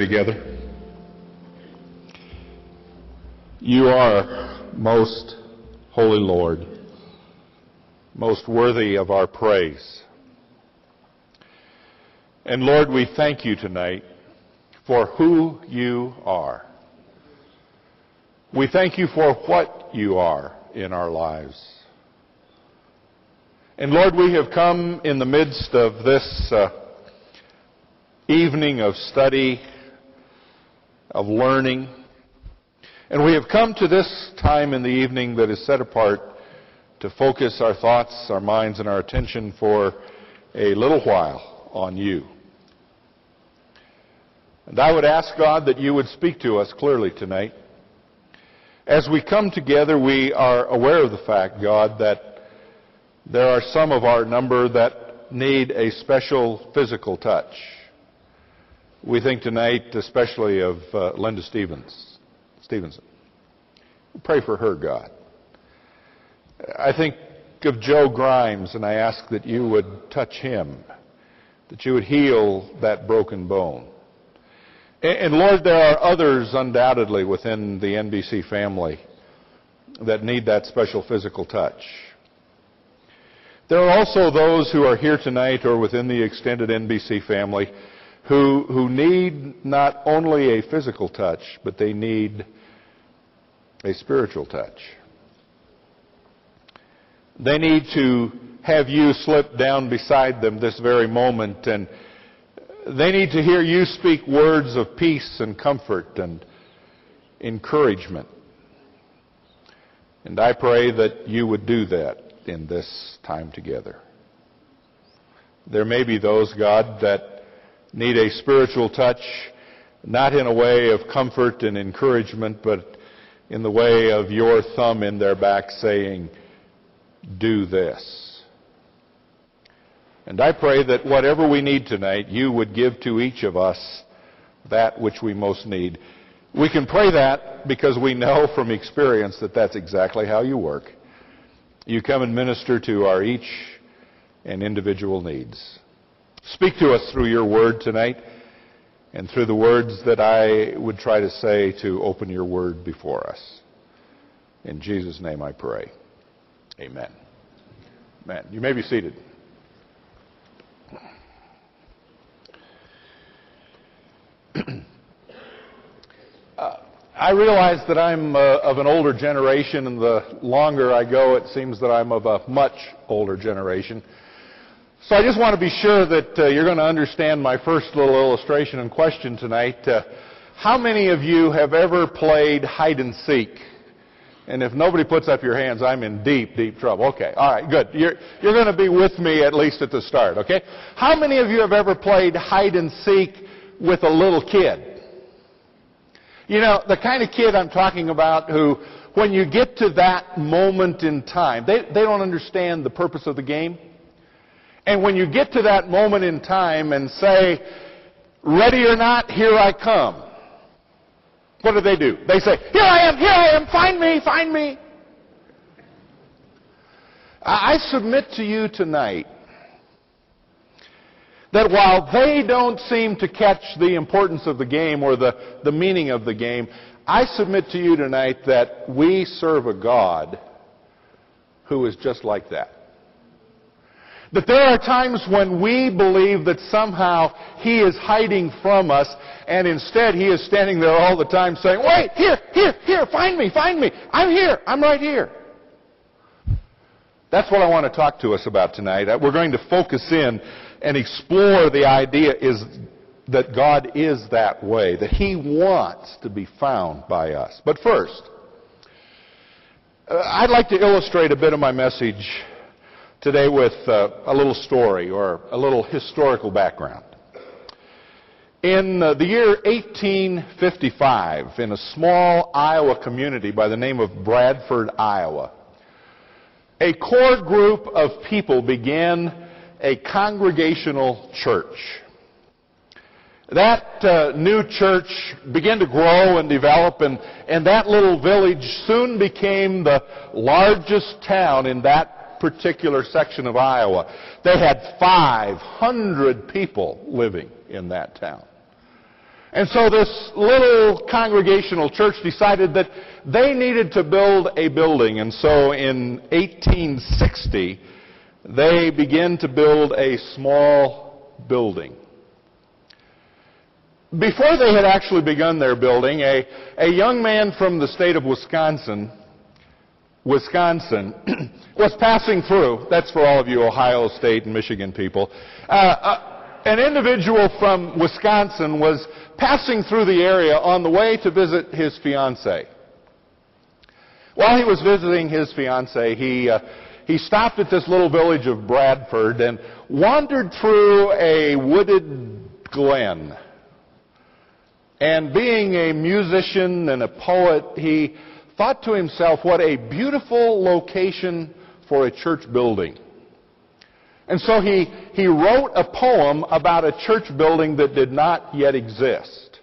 together? You are most holy Lord, most worthy of our praise. And Lord, we thank you tonight for who you are. We thank you for what you are in our lives. And Lord, we have come in the midst of this uh, evening of study, of learning, and we have come to this time in the evening that is set apart to focus our thoughts, our minds, and our attention for a little while on you. And I would ask God that you would speak to us clearly tonight. As we come together, we are aware of the fact, God, that there are some of our number that need a special physical touch. We think tonight especially of uh, Linda Stevens, Stevenson. Pray for her, God. I think of Joe Grimes, and I ask that you would touch him, that you would heal that broken bone. And, and Lord, there are others undoubtedly within the NBC family that need that special physical touch. There are also those who are here tonight or within the extended NBC family who, who need not only a physical touch, but they need a spiritual touch. They need to have you slip down beside them this very moment and they need to hear you speak words of peace and comfort and encouragement. And I pray that you would do that in this time together. There may be those, God, that need a spiritual touch, not in a way of comfort and encouragement, but in the way of your thumb in their back saying, do this. And I pray that whatever we need tonight, you would give to each of us that which we most need. We can pray that because we know from experience that that's exactly how you work you come and minister to our each and individual needs. Speak to us through your word tonight and through the words that I would try to say to open your word before us. In Jesus' name I pray. Amen. Amen. You may be seated. uh, I realize that I'm uh, of an older generation, and the longer I go, it seems that I'm of a much older generation. So I just want to be sure that uh, you're going to understand my first little illustration and question tonight. Uh, how many of you have ever played hide and seek? And if nobody puts up your hands, I'm in deep, deep trouble. Okay, all right, good. You're, you're going to be with me at least at the start, okay? How many of you have ever played hide and seek with a little kid? You know, the kind of kid I'm talking about who, when you get to that moment in time, they, they don't understand the purpose of the game. And when you get to that moment in time and say, ready or not, here I come. What do they do? They say, here I am, here I am, find me, find me. I submit to you tonight that while they don't seem to catch the importance of the game or the, the meaning of the game, I submit to you tonight that we serve a God who is just like that. That there are times when we believe that somehow He is hiding from us, and instead He is standing there all the time saying, Wait, here, here, here, find me, find me. I'm here, I'm right here. That's what I want to talk to us about tonight. We're going to focus in and explore the idea is that God is that way, that He wants to be found by us. But first, uh, I'd like to illustrate a bit of my message today with uh, a little story or a little historical background. In uh, the year 1855, in a small Iowa community by the name of Bradford, Iowa, a core group of people began a congregational church. That uh, new church began to grow and develop, and, and that little village soon became the largest town in that particular section of Iowa. They had 500 people living in that town. And so this little congregational church decided that they needed to build a building. And so in 1860, they began to build a small building. Before they had actually begun their building, a, a young man from the state of Wisconsin, Wisconsin, was passing through. That's for all of you Ohio State and Michigan people. Uh, uh, an individual from Wisconsin was passing through the area on the way to visit his fiancee. While he was visiting his fiancee, he, uh, he stopped at this little village of Bradford and wandered through a wooded glen. And being a musician and a poet, he thought to himself, what a beautiful location for a church building. And so he, he wrote a poem about a church building that did not yet exist.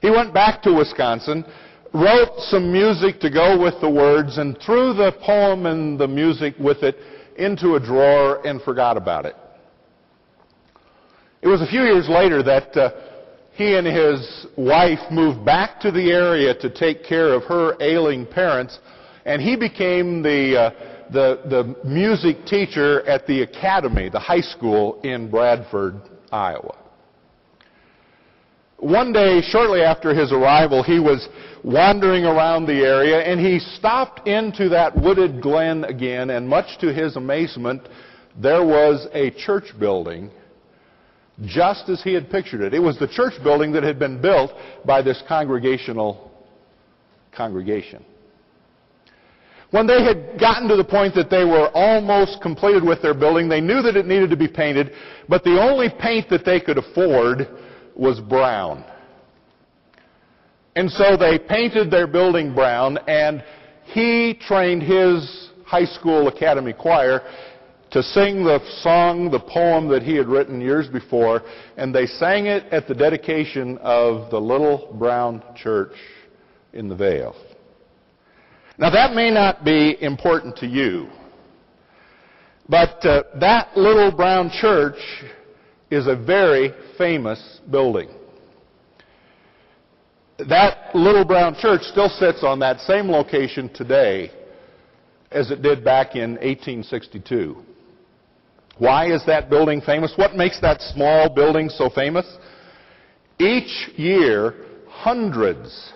He went back to Wisconsin, wrote some music to go with the words, and threw the poem and the music with it into a drawer and forgot about it. It was a few years later that uh, he and his wife moved back to the area to take care of her ailing parents, and he became the uh, the, the music teacher at the academy, the high school in Bradford, Iowa. One day, shortly after his arrival, he was wandering around the area and he stopped into that wooded glen again, and much to his amazement, there was a church building just as he had pictured it. It was the church building that had been built by this congregational congregation. When they had gotten to the point that they were almost completed with their building, they knew that it needed to be painted, but the only paint that they could afford was brown. And so they painted their building brown, and he trained his high school academy choir to sing the song, the poem that he had written years before, and they sang it at the dedication of the little brown church in the Vale. Now that may not be important to you, but uh, that little brown church is a very famous building. That little brown church still sits on that same location today as it did back in 1862. Why is that building famous? What makes that small building so famous? Each year, hundreds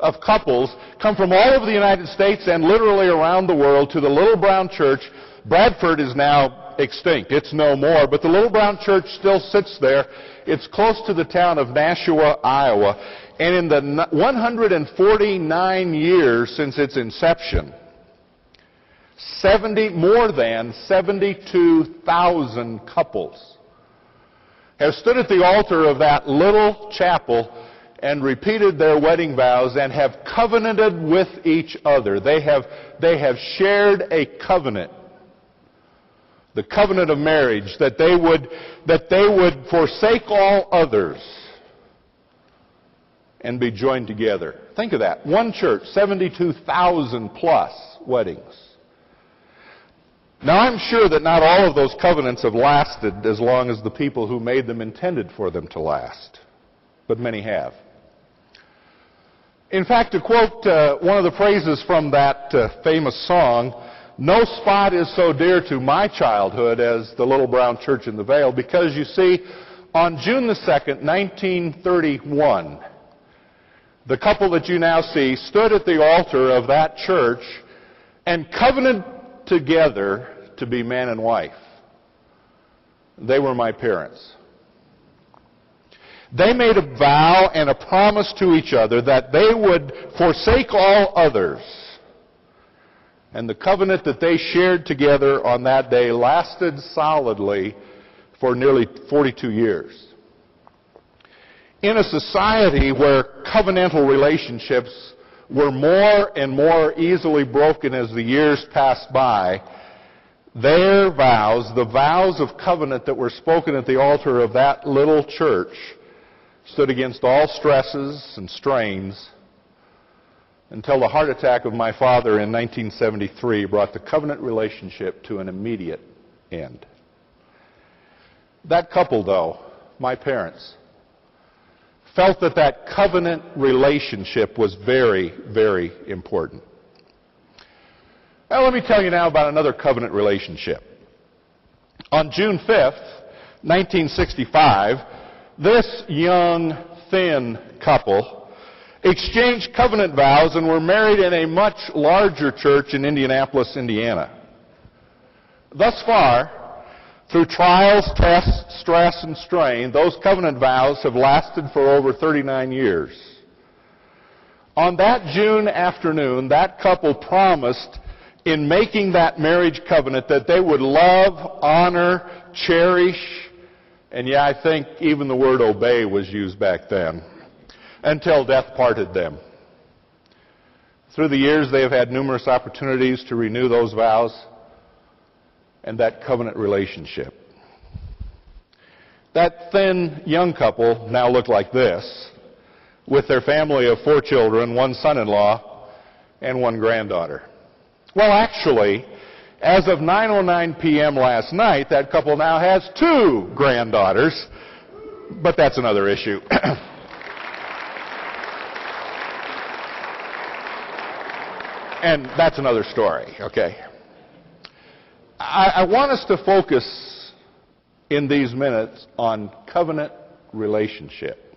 of couples come from all over the United States and literally around the world to the Little Brown Church. Bradford is now extinct. It's no more, but the Little Brown Church still sits there. It's close to the town of Nashua, Iowa. And in the 149 years since its inception, 70, more than 72,000 couples have stood at the altar of that little chapel and repeated their wedding vows and have covenanted with each other. They have, they have shared a covenant. The covenant of marriage that they would, that they would forsake all others and be joined together. Think of that. One church, 72,000 plus weddings. Now I'm sure that not all of those covenants have lasted as long as the people who made them intended for them to last, but many have. In fact, to quote uh, one of the phrases from that uh, famous song, no spot is so dear to my childhood as the little brown church in the Vale, because you see, on June the 2nd, 1931, the couple that you now see stood at the altar of that church and covenanted together to be man and wife. They were my parents. They made a vow and a promise to each other that they would forsake all others. And the covenant that they shared together on that day lasted solidly for nearly 42 years. In a society where covenantal relationships were more and more easily broken as the years passed by, their vows, the vows of covenant that were spoken at the altar of that little church, stood against all stresses and strains until the heart attack of my father in 1973 brought the covenant relationship to an immediate end. That couple, though, my parents, felt that that covenant relationship was very, very important. Now, let me tell you now about another covenant relationship. On June 5th, 1965, this young, thin couple exchanged covenant vows and were married in a much larger church in Indianapolis, Indiana. Thus far, through trials, tests, stress, and strain, those covenant vows have lasted for over 39 years. On that June afternoon, that couple promised in making that marriage covenant that they would love, honor, cherish, and yeah, I think even the word obey was used back then, until death parted them. Through the years, they have had numerous opportunities to renew those vows and that covenant relationship. That thin young couple now looked like this, with their family of four children, one son-in-law, and one granddaughter. Well, actually, as of 9.09 p.m. last night, that couple now has two granddaughters, but that's another issue. and that's another story, okay? I, I want us to focus in these minutes on covenant relationship.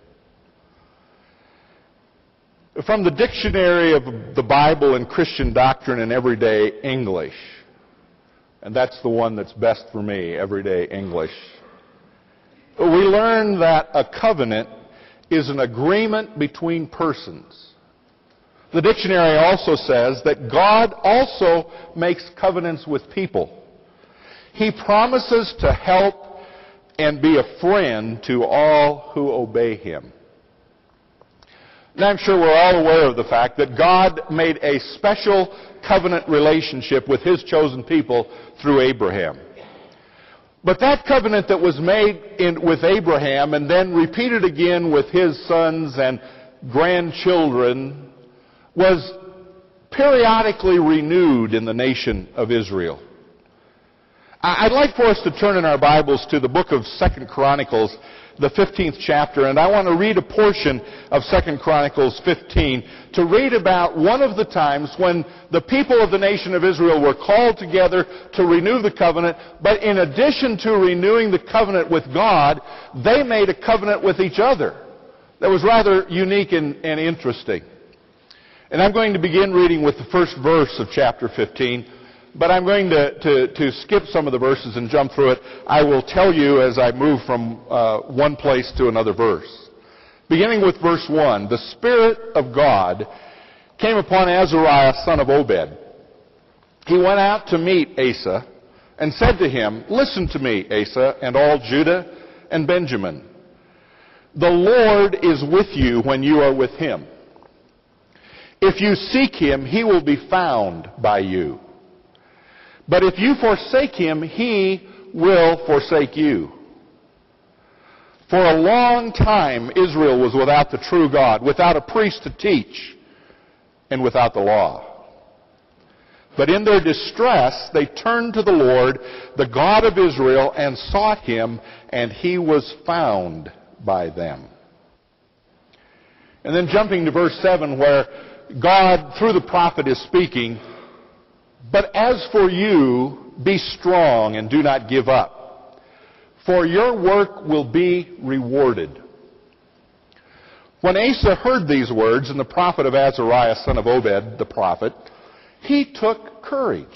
From the dictionary of the Bible and Christian doctrine in everyday English, and that's the one that's best for me, everyday English, we learn that a covenant is an agreement between persons. The dictionary also says that God also makes covenants with people. He promises to help and be a friend to all who obey him. And I'm sure we're all aware of the fact that God made a special covenant relationship with his chosen people through Abraham. But that covenant that was made in, with Abraham and then repeated again with his sons and grandchildren was periodically renewed in the nation of Israel. I'd like for us to turn in our Bibles to the book of Second Chronicles the 15th chapter, and I want to read a portion of 2 Chronicles 15 to read about one of the times when the people of the nation of Israel were called together to renew the covenant, but in addition to renewing the covenant with God, they made a covenant with each other that was rather unique and, and interesting. And I'm going to begin reading with the first verse of chapter 15 but I'm going to, to, to, skip some of the verses and jump through it. I will tell you as I move from uh, one place to another verse. Beginning with verse 1, the Spirit of God came upon Azariah, son of Obed. He went out to meet Asa and said to him, Listen to me, Asa, and all Judah and Benjamin. The Lord is with you when you are with him. If you seek him, he will be found by you. But if you forsake him, he will forsake you. For a long time, Israel was without the true God, without a priest to teach, and without the law. But in their distress, they turned to the Lord, the God of Israel, and sought him, and he was found by them. And then jumping to verse 7, where God, through the prophet, is speaking, but as for you, be strong and do not give up, for your work will be rewarded. When Asa heard these words and the prophet of Azariah, son of Obed, the prophet, he took courage.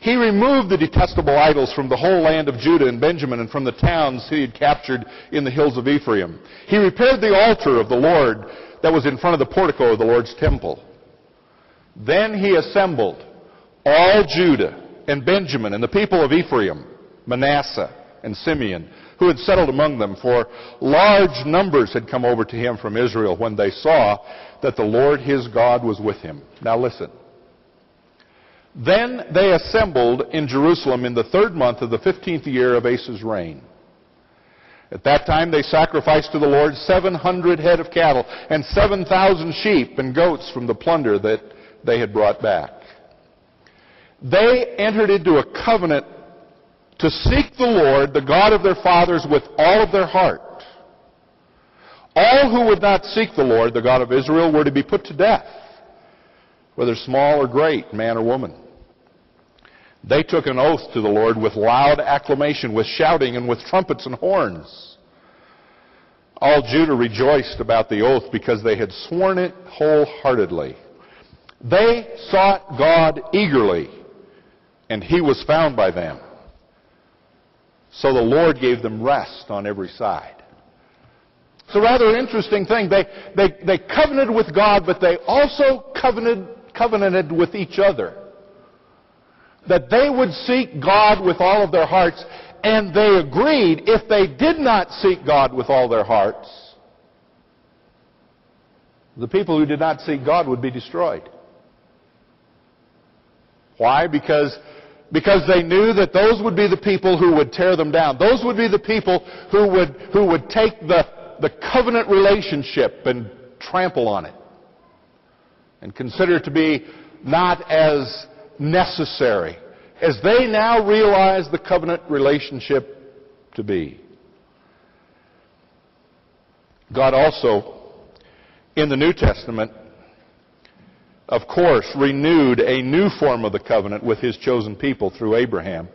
He removed the detestable idols from the whole land of Judah and Benjamin and from the towns he had captured in the hills of Ephraim. He repaired the altar of the Lord that was in front of the portico of the Lord's temple. Then he assembled all Judah and Benjamin and the people of Ephraim, Manasseh and Simeon, who had settled among them, for large numbers had come over to him from Israel when they saw that the Lord his God was with him. Now listen. Then they assembled in Jerusalem in the third month of the fifteenth year of Asa's reign. At that time they sacrificed to the Lord 700 head of cattle and 7,000 sheep and goats from the plunder that they had brought back. They entered into a covenant to seek the Lord, the God of their fathers, with all of their heart. All who would not seek the Lord, the God of Israel, were to be put to death, whether small or great, man or woman. They took an oath to the Lord with loud acclamation, with shouting, and with trumpets and horns. All Judah rejoiced about the oath because they had sworn it wholeheartedly. They sought God eagerly, and he was found by them. So the Lord gave them rest on every side. It's a rather interesting thing. They, they, they covenanted with God, but they also covenanted, covenanted with each other. That they would seek God with all of their hearts, and they agreed if they did not seek God with all their hearts, the people who did not seek God would be destroyed. Why? Because, because they knew that those would be the people who would tear them down. Those would be the people who would, who would take the, the covenant relationship and trample on it and consider it to be not as necessary as they now realize the covenant relationship to be. God also, in the New Testament, of course, renewed a new form of the covenant with his chosen people through Abraham.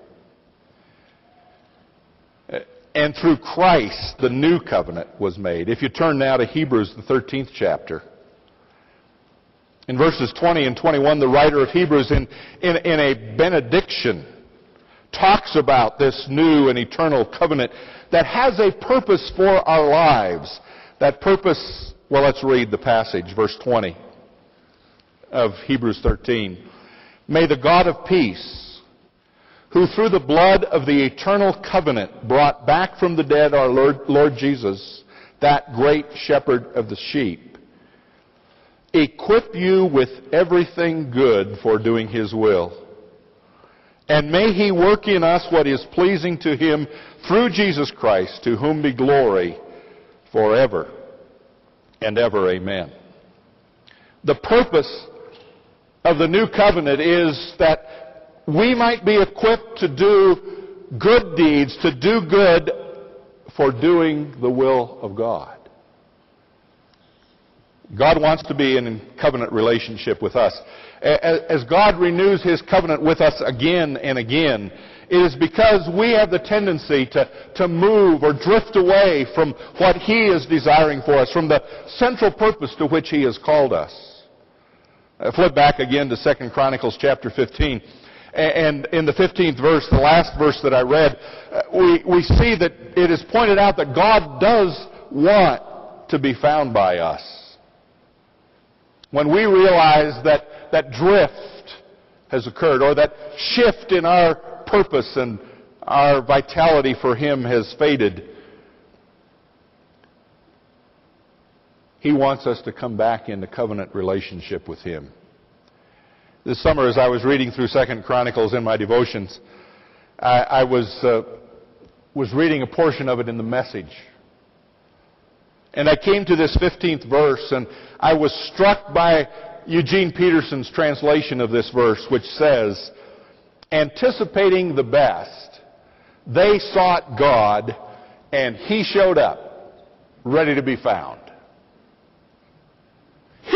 And through Christ, the new covenant was made. If you turn now to Hebrews, the 13th chapter. In verses 20 and 21, the writer of Hebrews, in, in, in a benediction, talks about this new and eternal covenant that has a purpose for our lives. That purpose, well, let's read the passage, verse 20 of Hebrews 13. May the God of peace, who through the blood of the eternal covenant brought back from the dead our Lord, Lord Jesus, that great shepherd of the sheep, equip you with everything good for doing his will. And may he work in us what is pleasing to him through Jesus Christ, to whom be glory forever and ever. Amen. The purpose of the new covenant is that we might be equipped to do good deeds, to do good for doing the will of God. God wants to be in covenant relationship with us. As God renews His covenant with us again and again, it is because we have the tendency to, to move or drift away from what He is desiring for us, from the central purpose to which He has called us. Uh, flip back again to Second Chronicles chapter 15. And in the 15th verse, the last verse that I read, uh, we, we see that it is pointed out that God does want to be found by us. When we realize that that drift has occurred, or that shift in our purpose and our vitality for Him has faded, He wants us to come back into covenant relationship with Him. This summer, as I was reading through Second Chronicles in my devotions, I, I was uh, was reading a portion of it in the Message, and I came to this 15th verse, and I was struck by Eugene Peterson's translation of this verse, which says, "Anticipating the best, they sought God, and He showed up, ready to be found."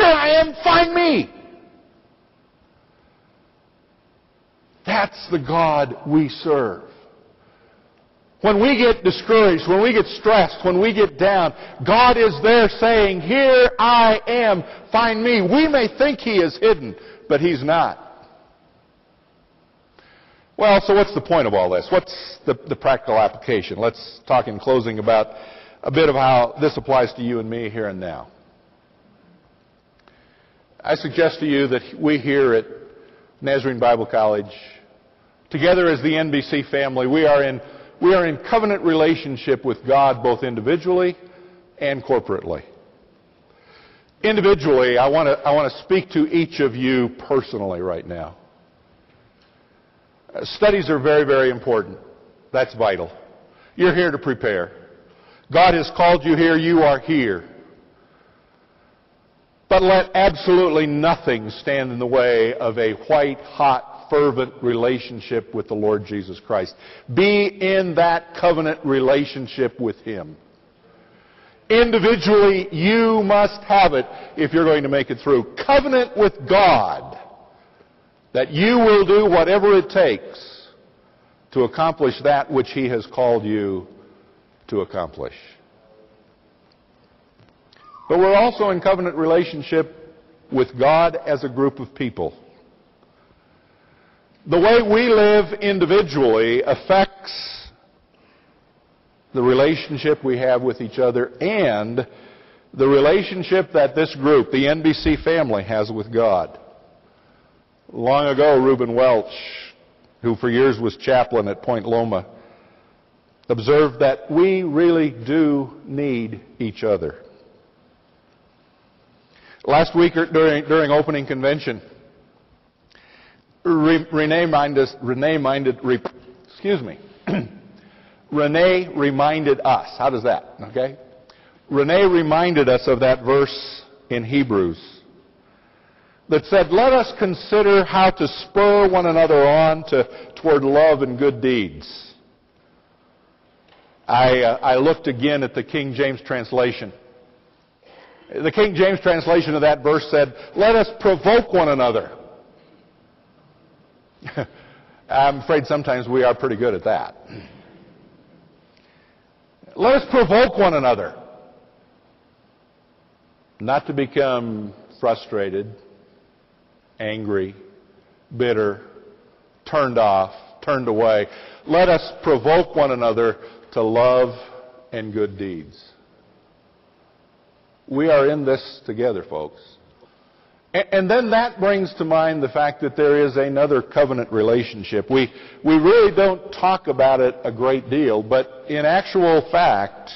I am, find me. That's the God we serve. When we get discouraged, when we get stressed, when we get down, God is there saying, Here I am, find me. We may think He is hidden, but He's not. Well, so what's the point of all this? What's the, the practical application? Let's talk in closing about a bit of how this applies to you and me here and now. I suggest to you that we here at Nazarene Bible College, together as the NBC family, we are in, we are in covenant relationship with God both individually and corporately. Individually, I want to I want to speak to each of you personally right now. Uh, studies are very, very important. That's vital. You're here to prepare. God has called you here. You are here. But let absolutely nothing stand in the way of a white hot, fervent relationship with the Lord Jesus Christ. Be in that covenant relationship with Him. Individually, you must have it if you're going to make it through. Covenant with God that you will do whatever it takes to accomplish that which He has called you to accomplish. But we're also in covenant relationship with God as a group of people. The way we live individually affects the relationship we have with each other and the relationship that this group, the NBC family, has with God. Long ago, Reuben Welch, who for years was chaplain at Point Loma, observed that we really do need each other. Last week during, during opening convention, Renee minded, Renee minded, excuse me, Renee reminded us. How does that? Okay? Renee reminded us of that verse in Hebrews that said, let us consider how to spur one another on to, toward love and good deeds. I, uh, I looked again at the King James translation. The King James translation of that verse said, let us provoke one another. I'm afraid sometimes we are pretty good at that. Let us provoke one another. Not to become frustrated, angry, bitter, turned off, turned away. Let us provoke one another to love and good deeds. We are in this together, folks. And then that brings to mind the fact that there is another covenant relationship. We, we really don't talk about it a great deal, but in actual fact,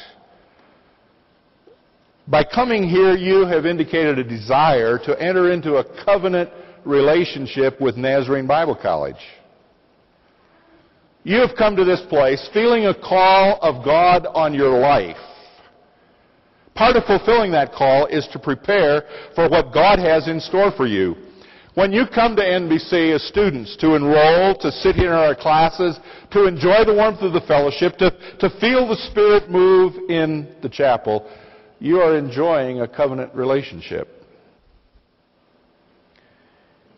by coming here, you have indicated a desire to enter into a covenant relationship with Nazarene Bible College. You have come to this place feeling a call of God on your life. Part of fulfilling that call is to prepare for what God has in store for you. When you come to NBC as students to enroll, to sit here in our classes, to enjoy the warmth of the fellowship, to, to feel the Spirit move in the chapel, you are enjoying a covenant relationship.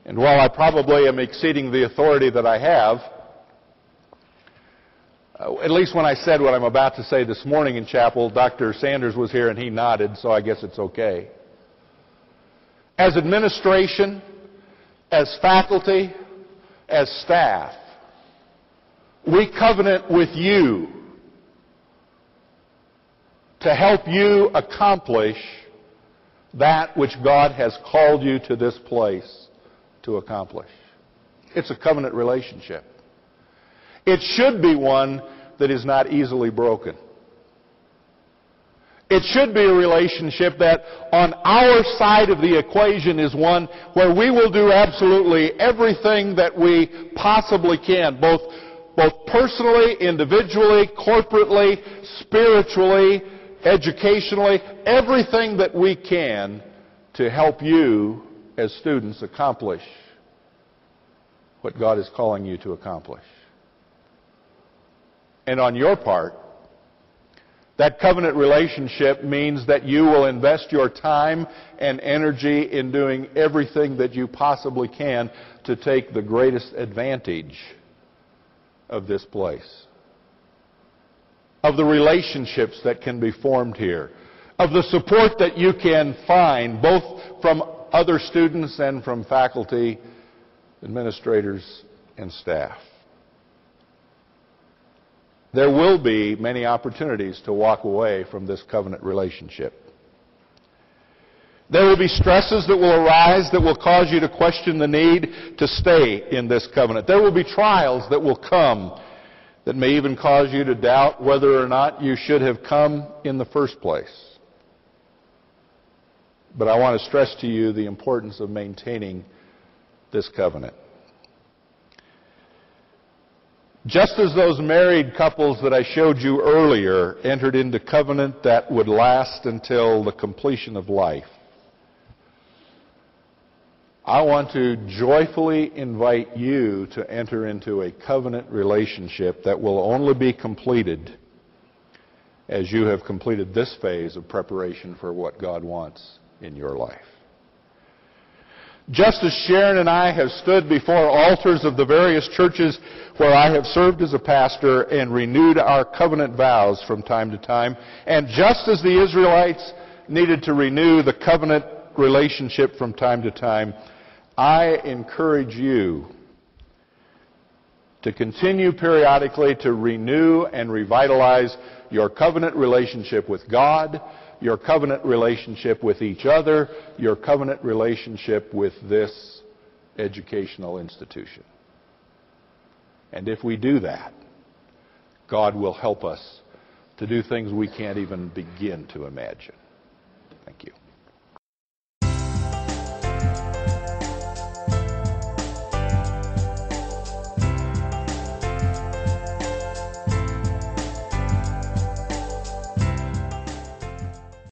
And while I probably am exceeding the authority that I have, uh, at least when I said what I'm about to say this morning in chapel, Dr. Sanders was here and he nodded, so I guess it's okay. As administration, as faculty, as staff, we covenant with you to help you accomplish that which God has called you to this place to accomplish. It's a covenant relationship. It should be one that is not easily broken. It should be a relationship that on our side of the equation is one where we will do absolutely everything that we possibly can, both, both personally, individually, corporately, spiritually, educationally, everything that we can to help you as students accomplish what God is calling you to accomplish and on your part, that covenant relationship means that you will invest your time and energy in doing everything that you possibly can to take the greatest advantage of this place. Of the relationships that can be formed here. Of the support that you can find both from other students and from faculty, administrators, and staff there will be many opportunities to walk away from this covenant relationship. There will be stresses that will arise that will cause you to question the need to stay in this covenant. There will be trials that will come that may even cause you to doubt whether or not you should have come in the first place. But I want to stress to you the importance of maintaining this covenant. Just as those married couples that I showed you earlier entered into covenant that would last until the completion of life, I want to joyfully invite you to enter into a covenant relationship that will only be completed as you have completed this phase of preparation for what God wants in your life. Just as Sharon and I have stood before altars of the various churches where I have served as a pastor and renewed our covenant vows from time to time, and just as the Israelites needed to renew the covenant relationship from time to time, I encourage you to continue periodically to renew and revitalize your covenant relationship with God, your covenant relationship with each other, your covenant relationship with this educational institution. And if we do that, God will help us to do things we can't even begin to imagine. Thank you.